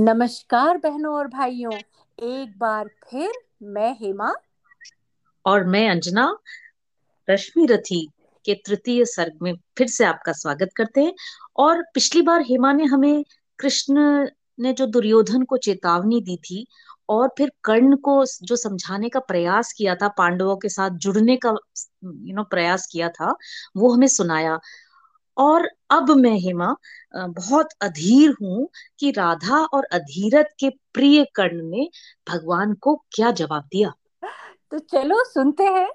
नमस्कार बहनों और भाइयों, एक बार फिर मैं हेमा। और मैं अंजना, रश्मि रथी के तृतीय सर्ग में फिर से आपका स्वागत करते हैं। और पिछली बार हेमा ने हमें कृष्ण ने जो दुर्योधन को चेतावनी दी थी और फिर कर्ण को जो समझाने का प्रयास किया था, पांडवों के साथ जुड़ने का यू नो प्रयास किया था, वो हमें सुनाया। और अब मैं हेमा बहुत अधीर हूँ कि राधा और अधीरथ के प्रिय कर्ण ने भगवान को क्या जवाब दिया। तो चलो सुनते हैं।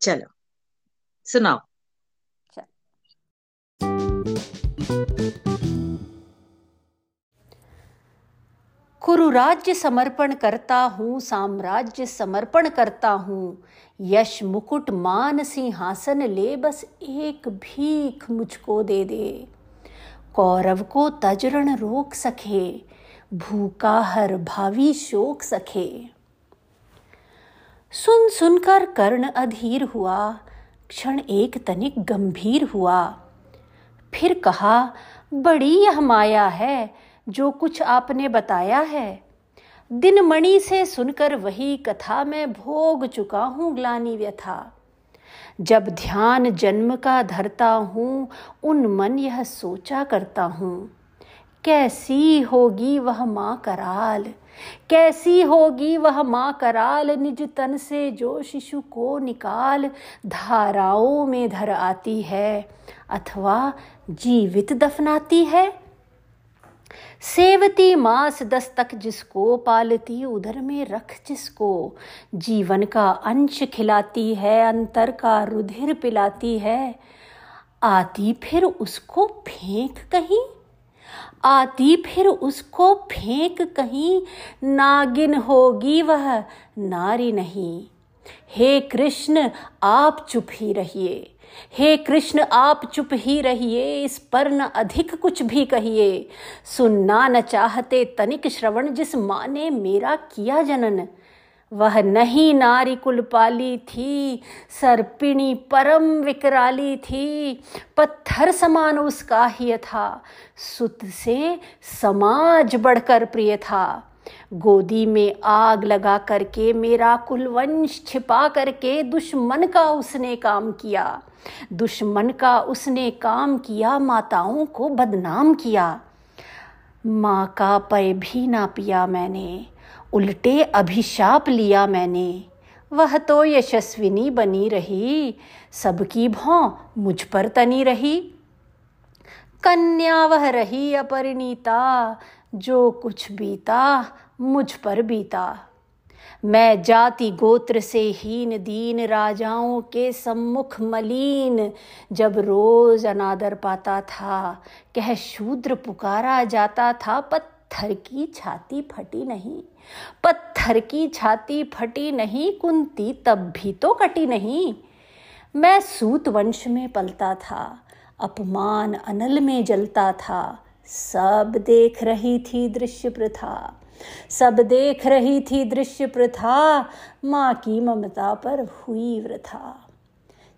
चलो सुनाओ। कुरु राज्य समर्पण करता हूँ, साम्राज्य समर्पण करता हूँ। यश मुकुट मान सिंहासन ले, बस एक भीख मुझको दे दे। कौरव को तजरण रोक सके, भूखा हर भावी शोक सके। सुन सुनकर कर्ण अधीर हुआ, क्षण एक तनिक गंभीर हुआ। फिर कहा, बड़ी यह माया है जो कुछ आपने बताया है। दिन मणि से सुनकर वही कथा मैं भोग चुका हूँ ग्लानी व्यथा। जब ध्यान जन्म का धरता हूँ, उन मन यह सोचा करता हूँ। कैसी होगी वह माँ कराल? कैसी होगी वह माँ कराल? निज तन से जो शिशु को निकाल, धाराओं में धर आती है। अथवा जीवित दफनाती है? सेवती मास दस तक जिसको पालती, उधर में रख जिसको। जीवन का अंश खिलाती है, अंतर का रुधिर पिलाती है। आती फिर उसको फेंक कहीं, आती फिर उसको फेंक कहीं। नागिन होगी वह, नारी नहीं। हे कृष्ण, आप चुप ही रहिए। हे कृष्ण, आप चुप ही रहिए, इस पर न अधिक कुछ भी कहिए। सुनना न चाहते तनिक श्रवण जिस माँ ने मेरा किया जनन। वह नहीं नारी कुल पाली थी, सर्पिणी परम विकराली थी, पत्थर समान उसका ही था सुत से समाज बढ़कर प्रिय था। गोदी में आग लगा करके मेरा कुलवंश छिपा करके दुश्मन का उसने काम किया। दुश्मन का उसने काम किया, माताओं को बदनाम किया। माँ का पय भी ना पिया मैंने, उल्टे अभिशाप लिया मैंने। वह तो यशस्विनी बनी रही, सबकी भौं मुझ पर तनी रही। कन्या वह रही अपरिणीता जो कुछ बीता, मुझ पर बीता। मैं जाति गोत्र से हीन दीन राजाओं के सम्मुख मलीन, जब रोज अनादर पाता था, कह शूद्र पुकारा जाता था, पत्थर की छाती फटी नहीं। पत्थर की छाती फटी नहीं, कुंती तब भी तो कटी नहीं। मैं सूत वंश में पलता था, अपमान अनल में जलता था सब देख रही थी दृश्य प्रथा, सब देख रही थी दृश्य प्रथा, माँ की ममता पर हुई वृथा।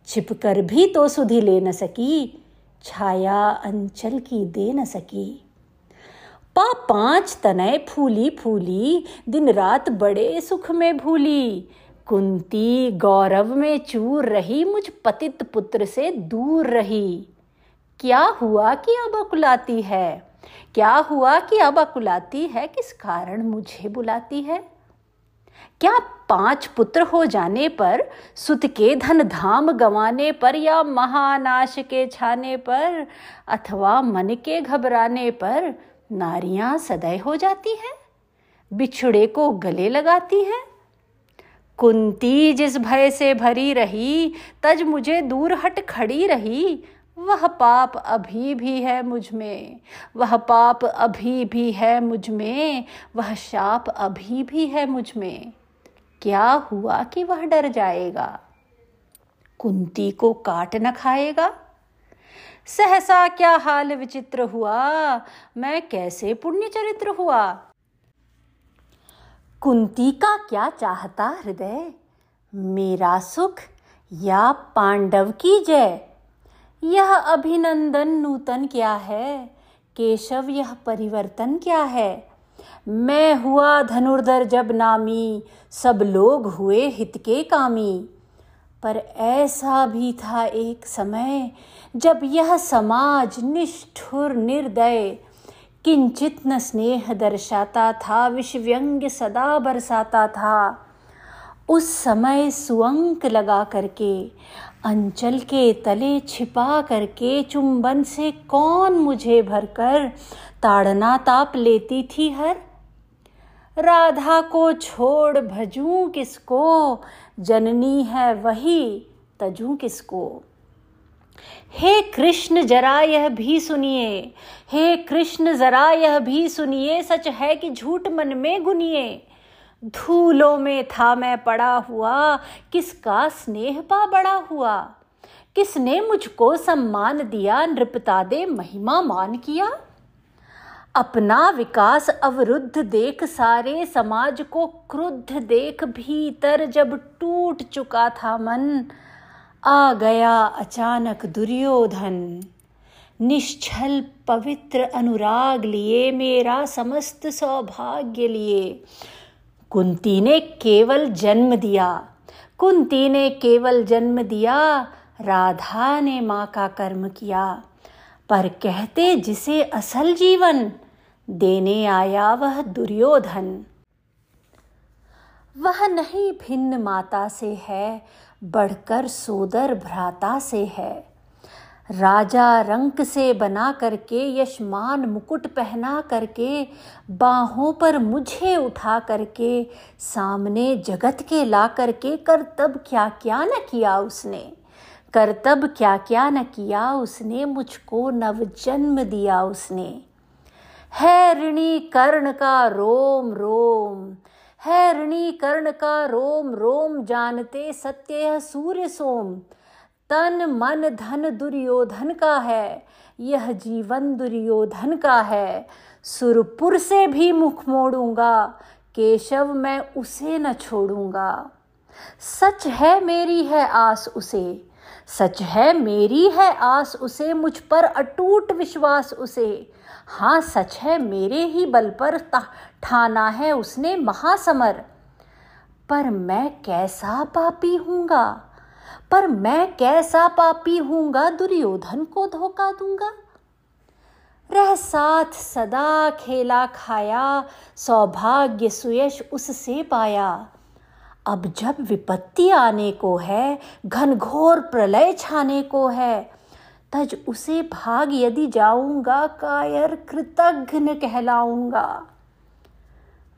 छिप कर भी तो सुधी ले न सकी, छाया अंचल की दे न सकी। पा पाँच तनय फूली फूली, दिन रात बड़े सुख में भूली। कुंती गौरव में चूर रही, मुझ पतित पुत्र से दूर रही। क्या हुआ कि अब अकुलाती है? क्या हुआ कि अब अकुलाती है? किस कारण मुझे बुलाती है? क्या पाँच पुत्र हो जाने पर सुत के धन धाम गंवाने पर या महानाश के छाने पर, अथवा मन के घबराने पर नारियाँ सदै हो जाती हैं? बिछड़े को गले लगाती हैं? कुंती जिस भय से भरी रही, तज मुझे दूर हट खड़ी रही वह पाप अभी भी है मुझमें, वह पाप अभी भी है मुझमें, वह शाप अभी भी है मुझमें। क्या हुआ कि वह डर जाएगा? कुंती को काट न खाएगा? सहसा क्या हाल विचित्र हुआ? मैं कैसे पुण्य चरित्र हुआ? कुंती का क्या चाहता हृदय? मेरा सुख या पांडव की जय? यह अभिनंदन नूतन क्या है? केशव, यह परिवर्तन क्या है? मैं हुआ धनुर्धर जब नामी, सब लोग हुए हित के कामी। पर ऐसा भी था एक समय, जब यह समाज निष्ठुर निर्दय, किंचित न स्नेह दर्शाता था विश्व्यंग्य सदा बरसाता था। उस समय सुअंक लगा करके, अंचल के तले छिपा करके चुंबन से कौन मुझे भरकर ताड़ना ताप लेती थी हर? राधा को छोड़ भजूं किसको? जननी है वही तजू किसको? हे कृष्ण जरा यह भी सुनिए, हे कृष्ण जरा यह भी सुनिए, सच है कि झूठ मन में गुनिए। धूलों में था मैं पड़ा हुआ, किसका स्नेह पा बड़ा हुआ? किसने मुझको सम्मान दिया, नृपता दे, महिमा मान किया? अपना विकास अवरुद्ध देख, सारे समाज को क्रुद्ध देख, भीतर जब टूट चुका था मन, आ गया अचानक दुर्योधन। निश्चल पवित्र अनुराग लिए मेरा समस्त सौभाग्य लिए। कुंती ने केवल जन्म दिया। कुंती ने केवल जन्म दिया, राधा ने माँ का कर्म किया। पर कहते जिसे असल जीवन, देने आया वह दुर्योधन। वह नहीं भिन्न माता से है, बढ़कर सोदर भ्राता से है। राजा रंक से बना करके, यशमान मुकुट पहना करके, बाहों पर मुझे उठा करके, सामने जगत के ला करके करतब क्या क्या न किया उसने। करतब क्या क्या न किया उसने, मुझको नवजन्म दिया उसने। है ऋणी कर्ण का रोम रोम। है ऋणी कर्ण का रोम रोम जानते सत्य सूर्य सोम। तन, मन, धन, दुर्योधन का है। यह जीवन दुर्योधन का है। सुरपुर से भी मुख मोड़ूँगा, केशव मैं उसे न छोड़ूँगा। सच है मेरी है आस उसे, सच है मेरी है आस उसे, मुझ पर अटूट विश्वास उसे। हाँ सच है मेरे ही बल पर ठाना है उसने महासमर। पर मैं कैसा पापी हूँगा? पर मैं कैसा पापी हूँगा, दुर्योधन को धोखा दूँगा। रह साथ सदा खेला खाया, सौभाग्य सुयश उससे पाया। अब जब विपत्ति आने को है घनघोर प्रलय छाने को है, तज उसे भाग यदि जाऊँगा, कायर कृतघ्न कहलाऊँगा।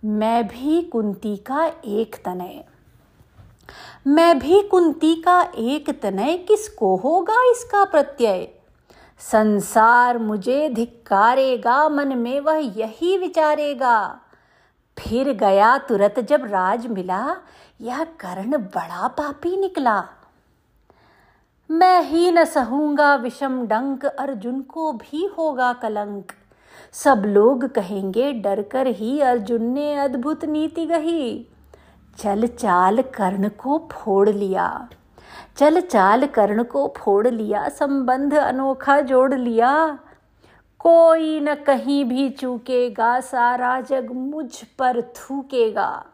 मैं भी कुंती का एक तनय। मैं भी कुंती का एक तनय किसको होगा इसका प्रत्यय? संसार मुझे धिक्कारेगा, मन में वह यही विचारेगा। फिर गया तुरंत जब राज मिला, यह कर्ण बड़ा पापी निकला। मैं ही न सहूँगा विषम डंक, अर्जुन को भी होगा कलंक। सब लोग कहेंगे, डर कर ही अर्जुन ने अद्भुत नीति गही। चल चाल कर्ण को फोड़ लिया। चल चाल कर्ण को फोड़ लिया, संबंध अनोखा जोड़ लिया। कोई न कहीं भी चूकेगा, सारा जग मुझ पर थूकेगा।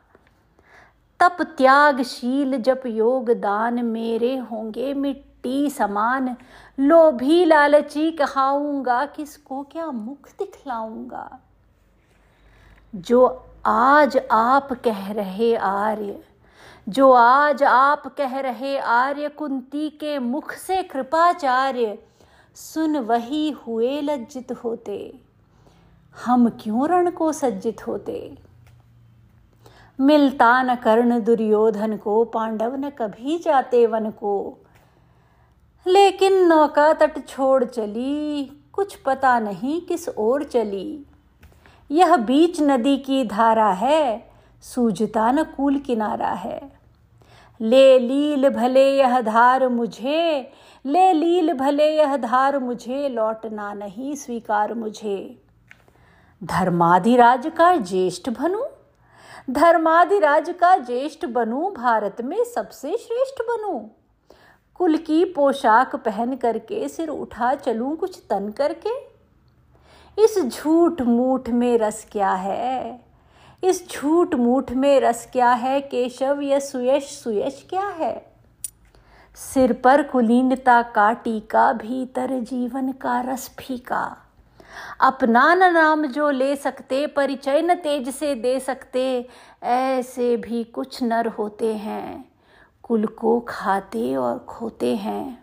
तप त्यागशील जप योग दान मेरे होंगे मिट्टी मिट्टी समान लोभी लालची कहाऊँगा, किसको क्या मुख दिखलाऊँगा? जो आज आप कह रहे आर्य। जो आज आप कह रहे आर्य कुंती के मुख से कृपाचार्य, सुन वही हुए लज्जित होते। हम क्यों रण को सज्जित होते? मिलता न कर्ण दुर्योधन को, पांडव न कभी जाते वन को। लेकिन नौका तट छोड़ चली, कुछ पता नहीं किस ओर चली। यह बीच नदी की धारा है सूझता न कूल किनारा है। ले लील भले यह धार मुझे, ले लील भले यह धार मुझे, लौटना नहीं स्वीकार मुझे। धर्माधिराज का ज्येष्ठ बनू, धर्माधिराज का ज्येष्ठ बनू, भारत में सबसे श्रेष्ठ बनू। कुल की पोशाक पहन करके, सिर उठा चलूँ कुछ तन करके इस झूठ मूठ में रस क्या है? इस झूठ मूठ में रस क्या है? केशव या सुयश सुयश क्या है? सिर पर कुलीनता का टीका, भीतर जीवन का रस फीका। अपना न नाम जो ले सकते, परिचय न तेज से दे सकते, ऐसे भी कुछ नर होते हैं। कुल को खाते और खोते हैं।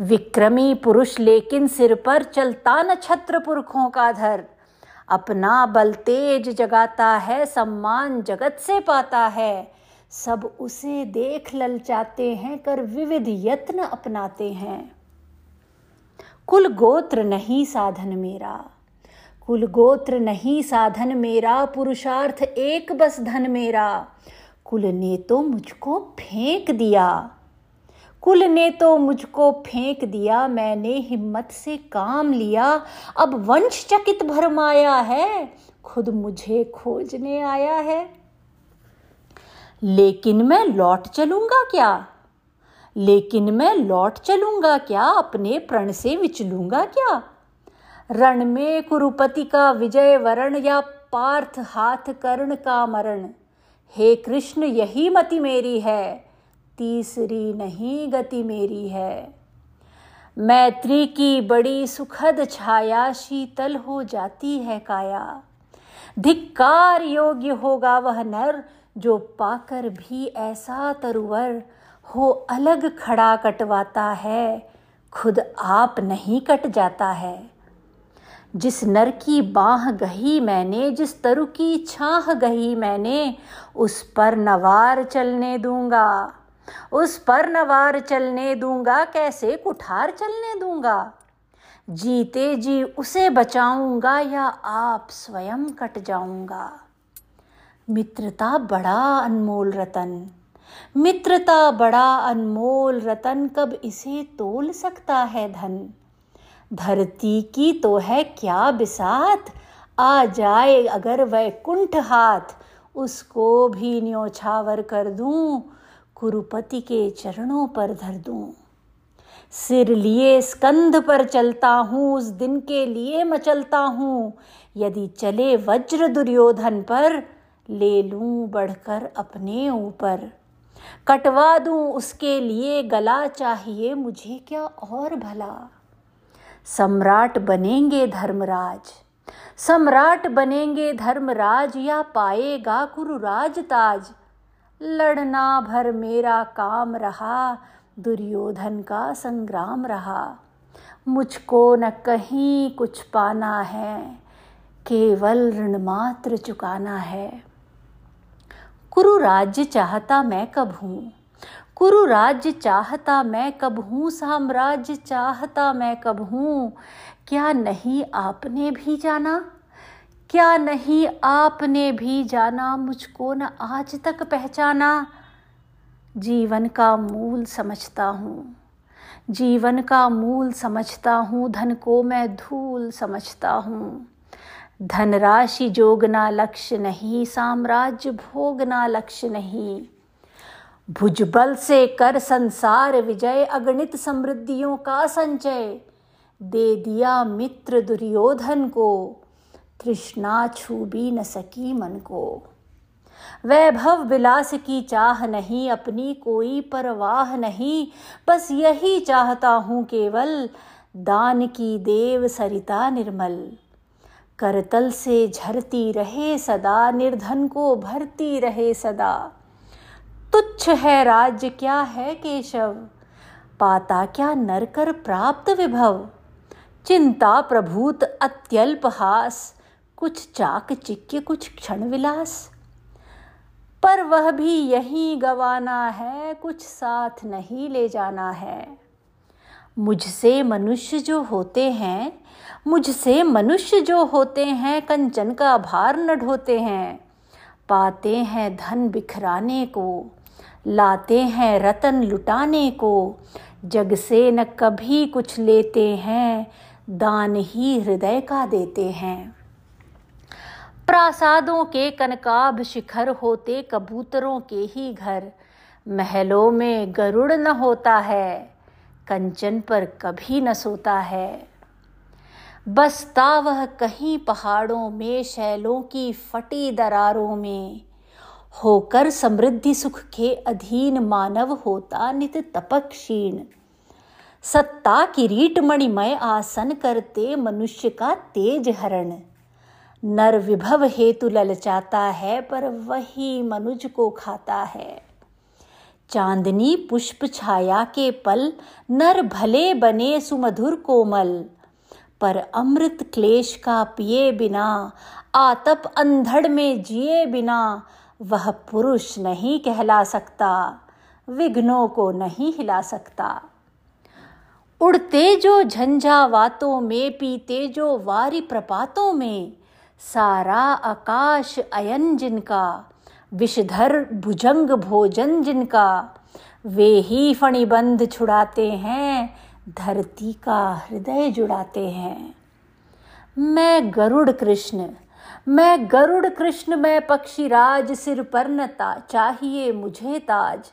विक्रमी पुरुष लेकिन सिर पर चलता न छत्र पुरखों का धर। अपना बल तेज जगाता है, सम्मान जगत से पाता है। सब उसे देख ललचाते हैं, कर विविध यत्न अपनाते हैं। कुल गोत्र नहीं साधन मेरा। कुल गोत्र नहीं साधन मेरा, पुरुषार्थ एक बस धन मेरा। कुल ने तो मुझको फेंक दिया। कुल ने तो मुझको फेंक दिया, मैंने हिम्मत से काम लिया। अब वंश चकित भरमाया है, खुद मुझे खोजने आया है। लेकिन मैं लौट चलूँगा क्या? लेकिन मैं लौट चलूँगा क्या? अपने प्रण से विचलूँगा क्या? रण में कुरुपति का विजय वरण या पार्थ हाथ कर्ण का मरण? हे कृष्ण, यही मति मेरी है। तीसरी नहीं गति मेरी है। मैत्री की बड़ी सुखद छाया शीतल हो जाती है काया। धिक्कार योग्य होगा वह नर जो पाकर भी ऐसा तरुवर हो अलग खड़ा कटवाता है, खुद आप नहीं कट जाता है। जिस नर की बाह गही मैंने, जिस तरु की छाह गही मैंने, उस पर नवार चलने दूँगा। उस पर नवार चलने दूँगा, कैसे कुठार चलने दूँगा? जीते जी उसे बचाऊँगा या आप स्वयं कट जाऊँगा? मित्रता बड़ा अनमोल रतन। मित्रता बड़ा अनमोल रतन, कब इसे तोल सकता है धन? धरती की तो है क्या बिसात? आ जाए अगर वह कुंठ हाथ, उसको भी न्योछावर कर दूँ कुरुपति के चरणों पर धर दूँ। सिर लिए स्कंध पर चलता हूँ, उस दिन के लिए मचलता हूँ। यदि चले वज्र दुर्योधन पर, ले लूँ बढ़कर अपने ऊपर। कटवा दूँ उसके लिए गला, चाहिए मुझे क्या और भला? सम्राट बनेंगे धर्मराज। सम्राट बनेंगे धर्मराज, या पाएगा कुरुराज ताज? लड़ना भर मेरा काम रहा, दुर्योधन का संग्राम रहा। मुझको न कहीं कुछ पाना है, केवल ऋण मात्र चुकाना है। कुरु राज्य चाहता मैं कब हूँ? कुरु राज्य चाहता मैं कब हूँ? साम्राज्य चाहता मैं कब हूँ? क्या नहीं आपने भी जाना? क्या नहीं आपने भी जाना, मुझको न आज तक पहचाना? जीवन का मूल समझता हूँ। जीवन का मूल समझता हूँ, धन को मैं धूल समझता हूँ। धनराशि जोगना लक्ष्य नहीं, साम्राज्य भोगना लक्ष्य नहीं। भुजबल से कर संसार विजय, अगणित समृद्धियों का संचय। दे दिया मित्र दुर्योधन को तृष्णा छू भी न सकी मन को। वैभव विलास की चाह नहीं, अपनी कोई परवाह नहीं। बस यही चाहता हूँ केवल दान की देव सरिता निर्मल। करतल से झरती रहे सदा, निर्धन को भरती रहे सदा। तुच्छ है राज्य, क्या है केशव? पाता क्या नरकर प्राप्त विभव? चिंता प्रभूत अत्यल्प हास कुछ चाक चिक्के, कुछ क्षण विलास। पर वह भी यही गवाना है, कुछ साथ नहीं ले जाना है। मुझसे मनुष्य जो होते हैं, मुझसे मनुष्य जो होते हैं, कंचन का भार न ढोते हैं। पाते हैं धन बिखराने को, लाते हैं रतन लुटाने को। जग से न कभी कुछ लेते हैं, दान ही हृदय का देते हैं। प्रासादों के कनकाभ शिखर होते कबूतरों के ही घर। महलों में गरुड़ न होता है, कंचन पर कभी न सोता है। बसता वह कहीं पहाड़ों में, शैलों की फटी दरारों में। होकर समृद्धि सुख के अधीन मानव होता नित तपक क्षीण सत्ता किरीट मणिमय आसन करते मनुष्य का तेज हरण। नर विभव हेतु ललचाता है, पर वही मनुज को खाता है। चांदनी पुष्प छाया के पल, नर भले बने सुमधुर कोमल। पर अमृत क्लेश का पिए बिना, आतप अंधड़ में जिए बिना, वह पुरुष नहीं कहला सकता, विघ्नों को नहीं हिला सकता। उड़ते जो झंझावातों में, पीते जो वारी प्रपातों में सारा आकाश अयन जिनका, विषधर भुजंग भोजन जिनका। वे ही फणिबंध छुड़ाते हैं, धरती का हृदय जुड़ाते हैं। मैं गरुड़ कृष्ण, मैं गरुड़ कृष्ण, मैं पक्षीराज सिर पर न चाहिए मुझे ताज।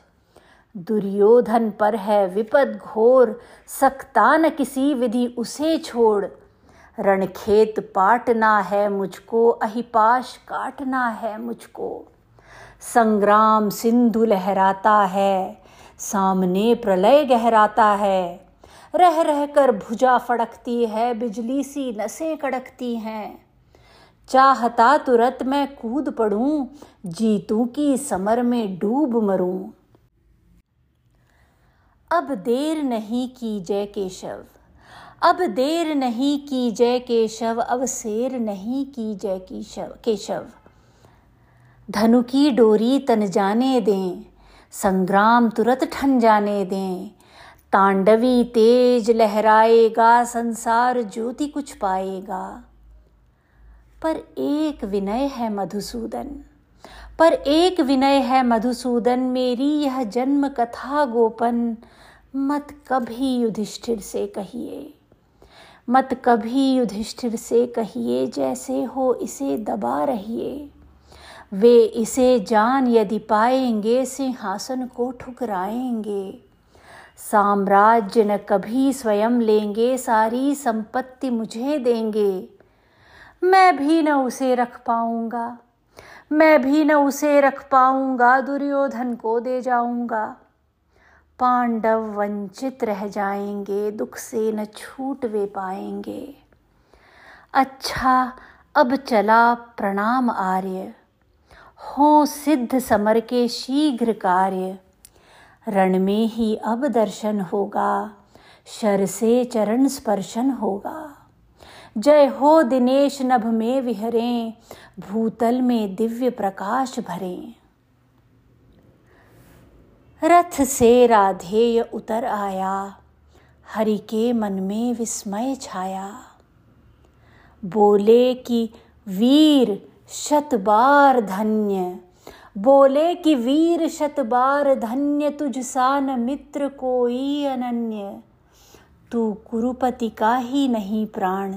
दुर्योधन पर है विपद घोर सकता न किसी विधि उसे छोड़। रणखेत पाटना है मुझको, अहिपाश काटना है मुझको। संग्राम सिंधु लहराता है, सामने प्रलय गहराता है। रह रह कर भुजा फड़कती है, बिजली सी नसें कड़कती हैं। चाहता तुरंत मैं कूद पड़ूं, जीतू की समर में डूब मरूं। अब देर नहीं की जय केशव अब देर नहीं की जय केशव, अब शेर नहीं की जय की केशव केशव। धनु की डोरी तन जाने दें, संग्राम तुरंत ठन जाने दें। तांडवी तेज लहराएगा, संसार ज्योति कुछ पाएगा। पर एक विनय है मधुसूदन, पर एक विनय है मधुसूदन, मेरी यह जन्म कथा गोपन, मत कभी युधिष्ठिर से कहिए। मत कभी युधिष्ठिर से कहिए, जैसे हो इसे दबा रहिए। वे इसे जान यदि पाएँगे, सिंहासन को ठुकराएँगे। साम्राज्य न कभी स्वयं लेंगे, सारी संपत्ति मुझे देंगे। मैं भी न उसे रख पाऊँगा, मैं भी न उसे रख पाऊँगा, दुर्योधन को दे जाऊँगा। पांडव वंचित रह जाएँगे, दुख से न छूट वे पाएँगे। अच्छा अब चला प्रणाम आर्य। हो सिद्ध समर के शीघ्र कार्य। रण में ही अब दर्शन होगा, शर से चरण स्पर्शन होगा। जय हो दिनेश नभ में विहरें, भूतल में दिव्य प्रकाश भरें। रथ से राधेय उतर आया। हरि के मन में विस्मय छाया। बोले कि वीर शत बार धन्य, बोले कि वीर शत बार धन्य तुझ सान मित्र कोई अनन्य। तू कुरुपति का ही नहीं प्राण,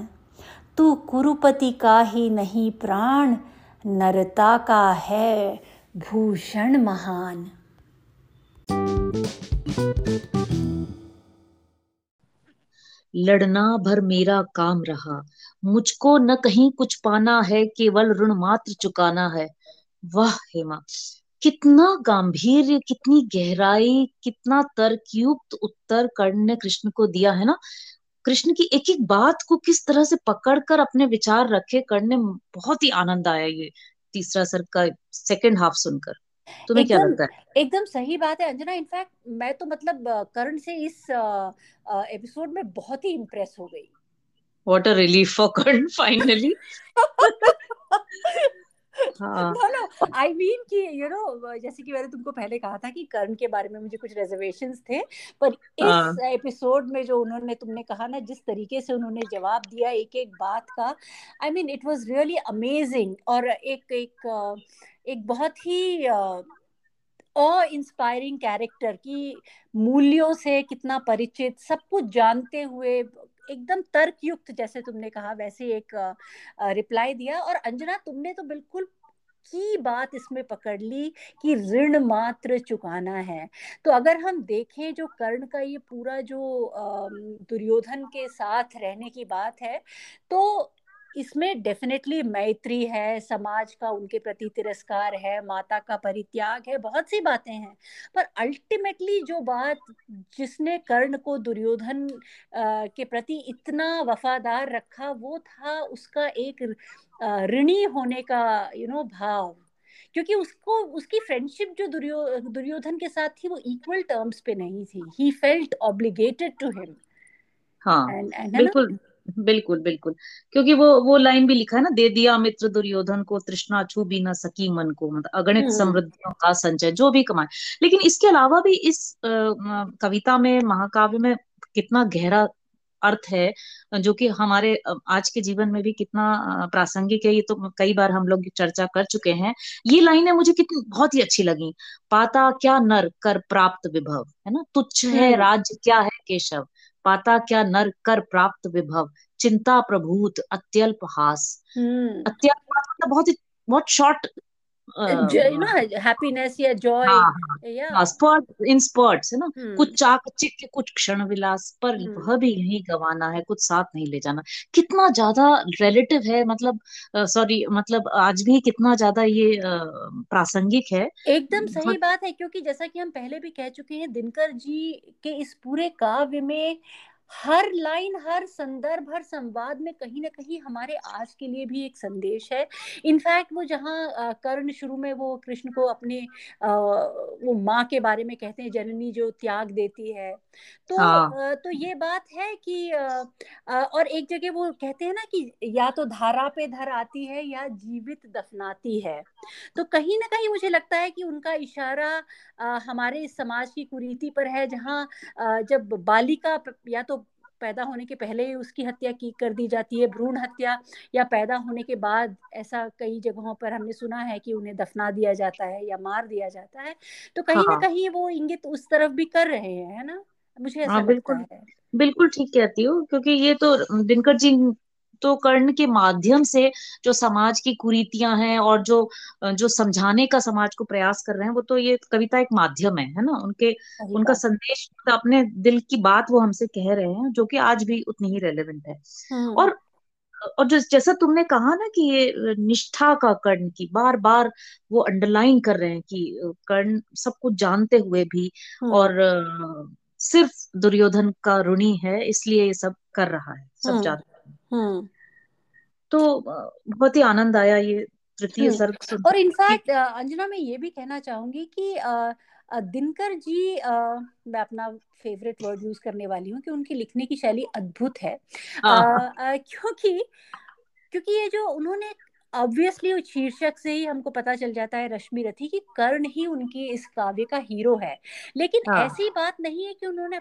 तू कुरुपति का ही नहीं प्राण, नरता का है भूषण महान। लड़ना भर मेरा काम रहा। मुझको न कहीं कुछ पाना है, केवल ऋण मात्र चुकाना है। वाह, हेमा, कितना गंभीर कितनी गहराई, कितना तर्कयुक्त उत्तर कर्ण ने कृष्ण को दिया, है ना? कृष्ण की एक एक बात को किस तरह से पकड़कर अपने विचार रखे, कर्ण ने, बहुत ही आनंद आया ये तीसरा सर का सेकंड हाफ़ सुनकर। तुम्हें क्या लगता है? एकदम सही बात है अंजना। इनफैक्ट मैं तो मतलब करण से इस एपिसोड में बहुत ही इम्प्रेस हो गई। What a relief for Karan finally I mean कि यू नो जैसे कि मैंने तुमको पहले कहा था कि कर्ण के बारे में मुझे कुछ रिजर्वेशन थे पर इस एपिसोड में जो उन्होंने तुमने कहा ना जिस तरीके से उन्होंने जवाब दिया एक एक बात का I mean it was really amazing और एक एक एक बहुत ही अ इंस्पायरिंग कैरेक्टर की मूल्यों से कितना परिचित सब कुछ जानते हुए एकदम तर्कयुक्त जैसे तुमने कहा वैसे एक रिप्लाई दिया और अंजना तुमने तो बिल्कुल की बात इसमें पकड़ ली कि ऋण मात्र चुकाना है। तो अगर हम देखें जो कर्ण का ये पूरा जो दुर्योधन के साथ रहने की बात है तो इसमें डेफिनेटली मैत्री है, समाज का उनके प्रति तिरस्कार है, माता का परित्याग है, बहुत सी बातें हैं। पर अल्टीमेटली जो बात जिसने कर्ण को दुर्योधन के प्रति इतना वफादार रखा, वो था उसका एक ऋणी होने का यू you नो know, भाव। क्योंकि उसको उसकी फ्रेंडशिप जो दुर्यो दुर्योधन के साथ थी वो इक्वल टर्म्स पे नहीं थी। He felt obligated to him हाँ बिल्कुल बिल्कुल बिल्कुल। क्योंकि वो वो लाइन भी लिखा है ना दे दिया मित्र दुर्योधन को तृष्णा छू भी ना सकी मन को। मतलब अगणित हम्म। समृद्धियों का संचय जो भी कमाए। लेकिन इसके अलावा भी इस आ, कविता में महाकाव्य में कितना गहरा अर्थ है जो कि हमारे आज के जीवन में भी कितना प्रासंगिक है ये तो कई बार हम लोग चर्चा कर चुके हैं। ये लाइनें मुझे कितनी बहुत ही अच्छी लगी। पाता क्या नर कर प्राप्त विभव है ना? तुच्छ है हम्म। राज्य क्या है केशव? पाता क्या नर कर प्राप्त विभव? चिंता प्रभूत अत्यल्प हास। हम्म। अत्यल्प मतलब बहुत ही बहुत शॉर्ट हैप्पीनेस या जॉय स्पॉट इन है ना. कुछ कुछ क्षण विलास पर hmm. वह भी यही गवाना है कुछ साथ नहीं ले जाना कितना ज़्यादा रिलेटिव है मतलब सॉरी मतलब आज भी कितना ज़्यादा ये प्रासंगिक है एकदम सही बात है क्योंकि जैसा कि हम पहले भी कह चुके हैं दिनकर जी के इस पूरे काव्य में हर लाइन हर संदर्भ हर संवाद में कहीं ना कहीं हमारे आज के लिए भी एक संदेश है। इनफैक्ट वो जहाँ कर्ण शुरू में वो कृष्ण को अपने आ, वो माँ के बारे में कहते हैं जननी जो त्याग देती है। तो हाँ. तो ये बात है कि और एक जगह वो कहते हैं ना कि या तो धारा पे धर आती है या जीवित दफनाती है। तो कहीं ना कहीं मुझे लगता है कि उनका इशारा हमारे समाज की कुरीति पर है जहाँ जब बालिका या तो पैदा होने के पहले ही उसकी हत्या की कर दी जाती है भ्रूण हत्या या पैदा होने के बाद ऐसा कई जगहों पर हमने सुना है कि उन्हें दफना दिया जाता है या मार दिया जाता है। तो कहीं हाँ। ना कहीं वो इंगित उस तरफ़ भी कर रहे हैं है ना? मुझे ऐसा हाँ, बिल्कुल बिल्कुल ठीक कहती हो क्योंकि ये तो दिनकर जी तो कर्ण के माध्यम से जो समाज की कुरीतियाँ हैं और जो जो समझाने का समाज को प्रयास कर रहे हैं वो तो ये कविता एक माध्यम है है ना उनके उनका संदेश तो अपने दिल की बात वो हमसे कह रहे हैं जो कि आज भी उतनी ही रेलेवेंट है हम्म। और और जो जैसा तुमने कहा ना कि ये निष्ठा का कर्ण की बार बार वो अंडरलाइन कर रहे हैं कि कर्ण सब कुछ जानते हुए भी हम्म। और सिर्फ़ दुर्योधन का ऋणी है इसलिए ये सब कर रहा है सब हम्म। जानते हम्म। तो बहुत ही आनंद आया ये तृतीय हम्म। सर्ग और इनफैक्ट अंजना मैं ये भी कहना चाहूँगी कि दिनकर जी मैं अपना फेवरेट वर्ड यूज़ करने वाली हूँ कि उनकी लिखने की शैली अद्भुत है हाँ। क्योंकि क्योंकि ये जो उन्होंने ऑब्वियसली शीर्षक से ही हमको पता चल जाता है रश्मि रथी की कर्ण ही उनकी इस काव्य का हीरो है लेकिन हाँ. ऐसी बात नहीं है कि उन्होंने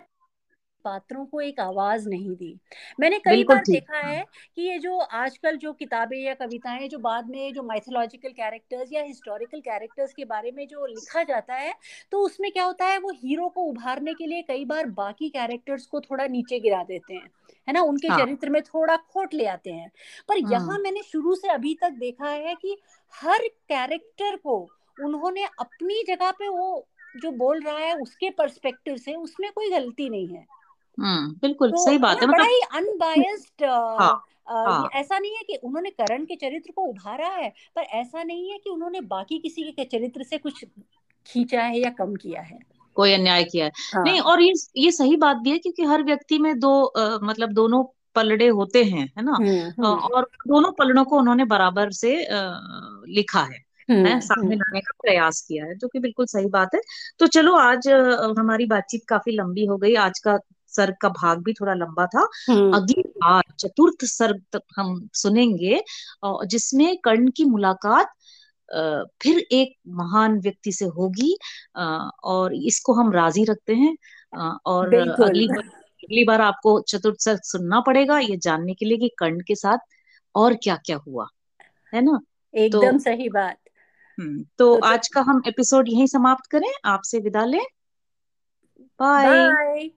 पात्रों को एक आवाज़ नहीं दी। मैंने कई बार देखा है कि ये जो आजकल जो किताबें या कविताएँ जो बाद में जो माइथोलॉजिकल कैरेक्टर्स या हिस्टोरिकल कैरेक्टर्स के बारे में जो लिखा जाता है तो उसमें क्या होता है वो हीरो को उभारने के लिए कई बार बाकी कैरेक्टर्स को थोड़ा नीचे गिरा देते हैं है ना? उनके हाँ. चरित्र में थोड़ा खोट ले आते हैं। पर हाँ। यहाँ मैंने शुरू से अभी तक देखा है कि हर कैरेक्टर को उन्होंने अपनी जगह पे वो जो बोल रहा है उसके परस्पेक्टिव से उसमें कोई गलती नहीं है। हम्म बिल्कुल तो सही बात है मतलब बड़ा ही अनबायस्ड हाँ, हाँ. ऐसा नहीं है कि उन्होंने करण के चरित्र को उभारा है पर ऐसा नहीं है कि उन्होंने बाकी किसी के चरित्र से कुछ खींचा है या कम किया है कोई अन्याय किया है हाँ. नहीं और ये ये सही बात भी है क्योंकि हर व्यक्ति में दो आ, मतलब दोनों पलड़े होते हैं है ना हुँ, हुँ. और दोनों पलड़ों को उन्होंने बराबर से आ, लिखा है है सामने लाने का प्रयास किया है जो कि बिल्कुल सही बात है तो चलो आज हमारी बातचीत काफ़ी लंबी हो गई आज का सर्ग का भाग भी थोड़ा लंबा था। हम्म। अगली बार चतुर्थ सर्ग तक हम सुनेंगे जिसमें कर्ण की मुलाकात फिर एक महान व्यक्ति से होगी और इसको हम राज़ी रखते हैं और अगली बार अगली बार आपको चतुर्थ सर्ग सुनना पड़ेगा ये जानने के लिए कि कर्ण के साथ और क्या क्या हुआ है ना? एकदम तो, सही बात। हम्म, तो, तो आज का हम एपिसोड यहीं समाप्त करें आपसे विदा लें। बाय।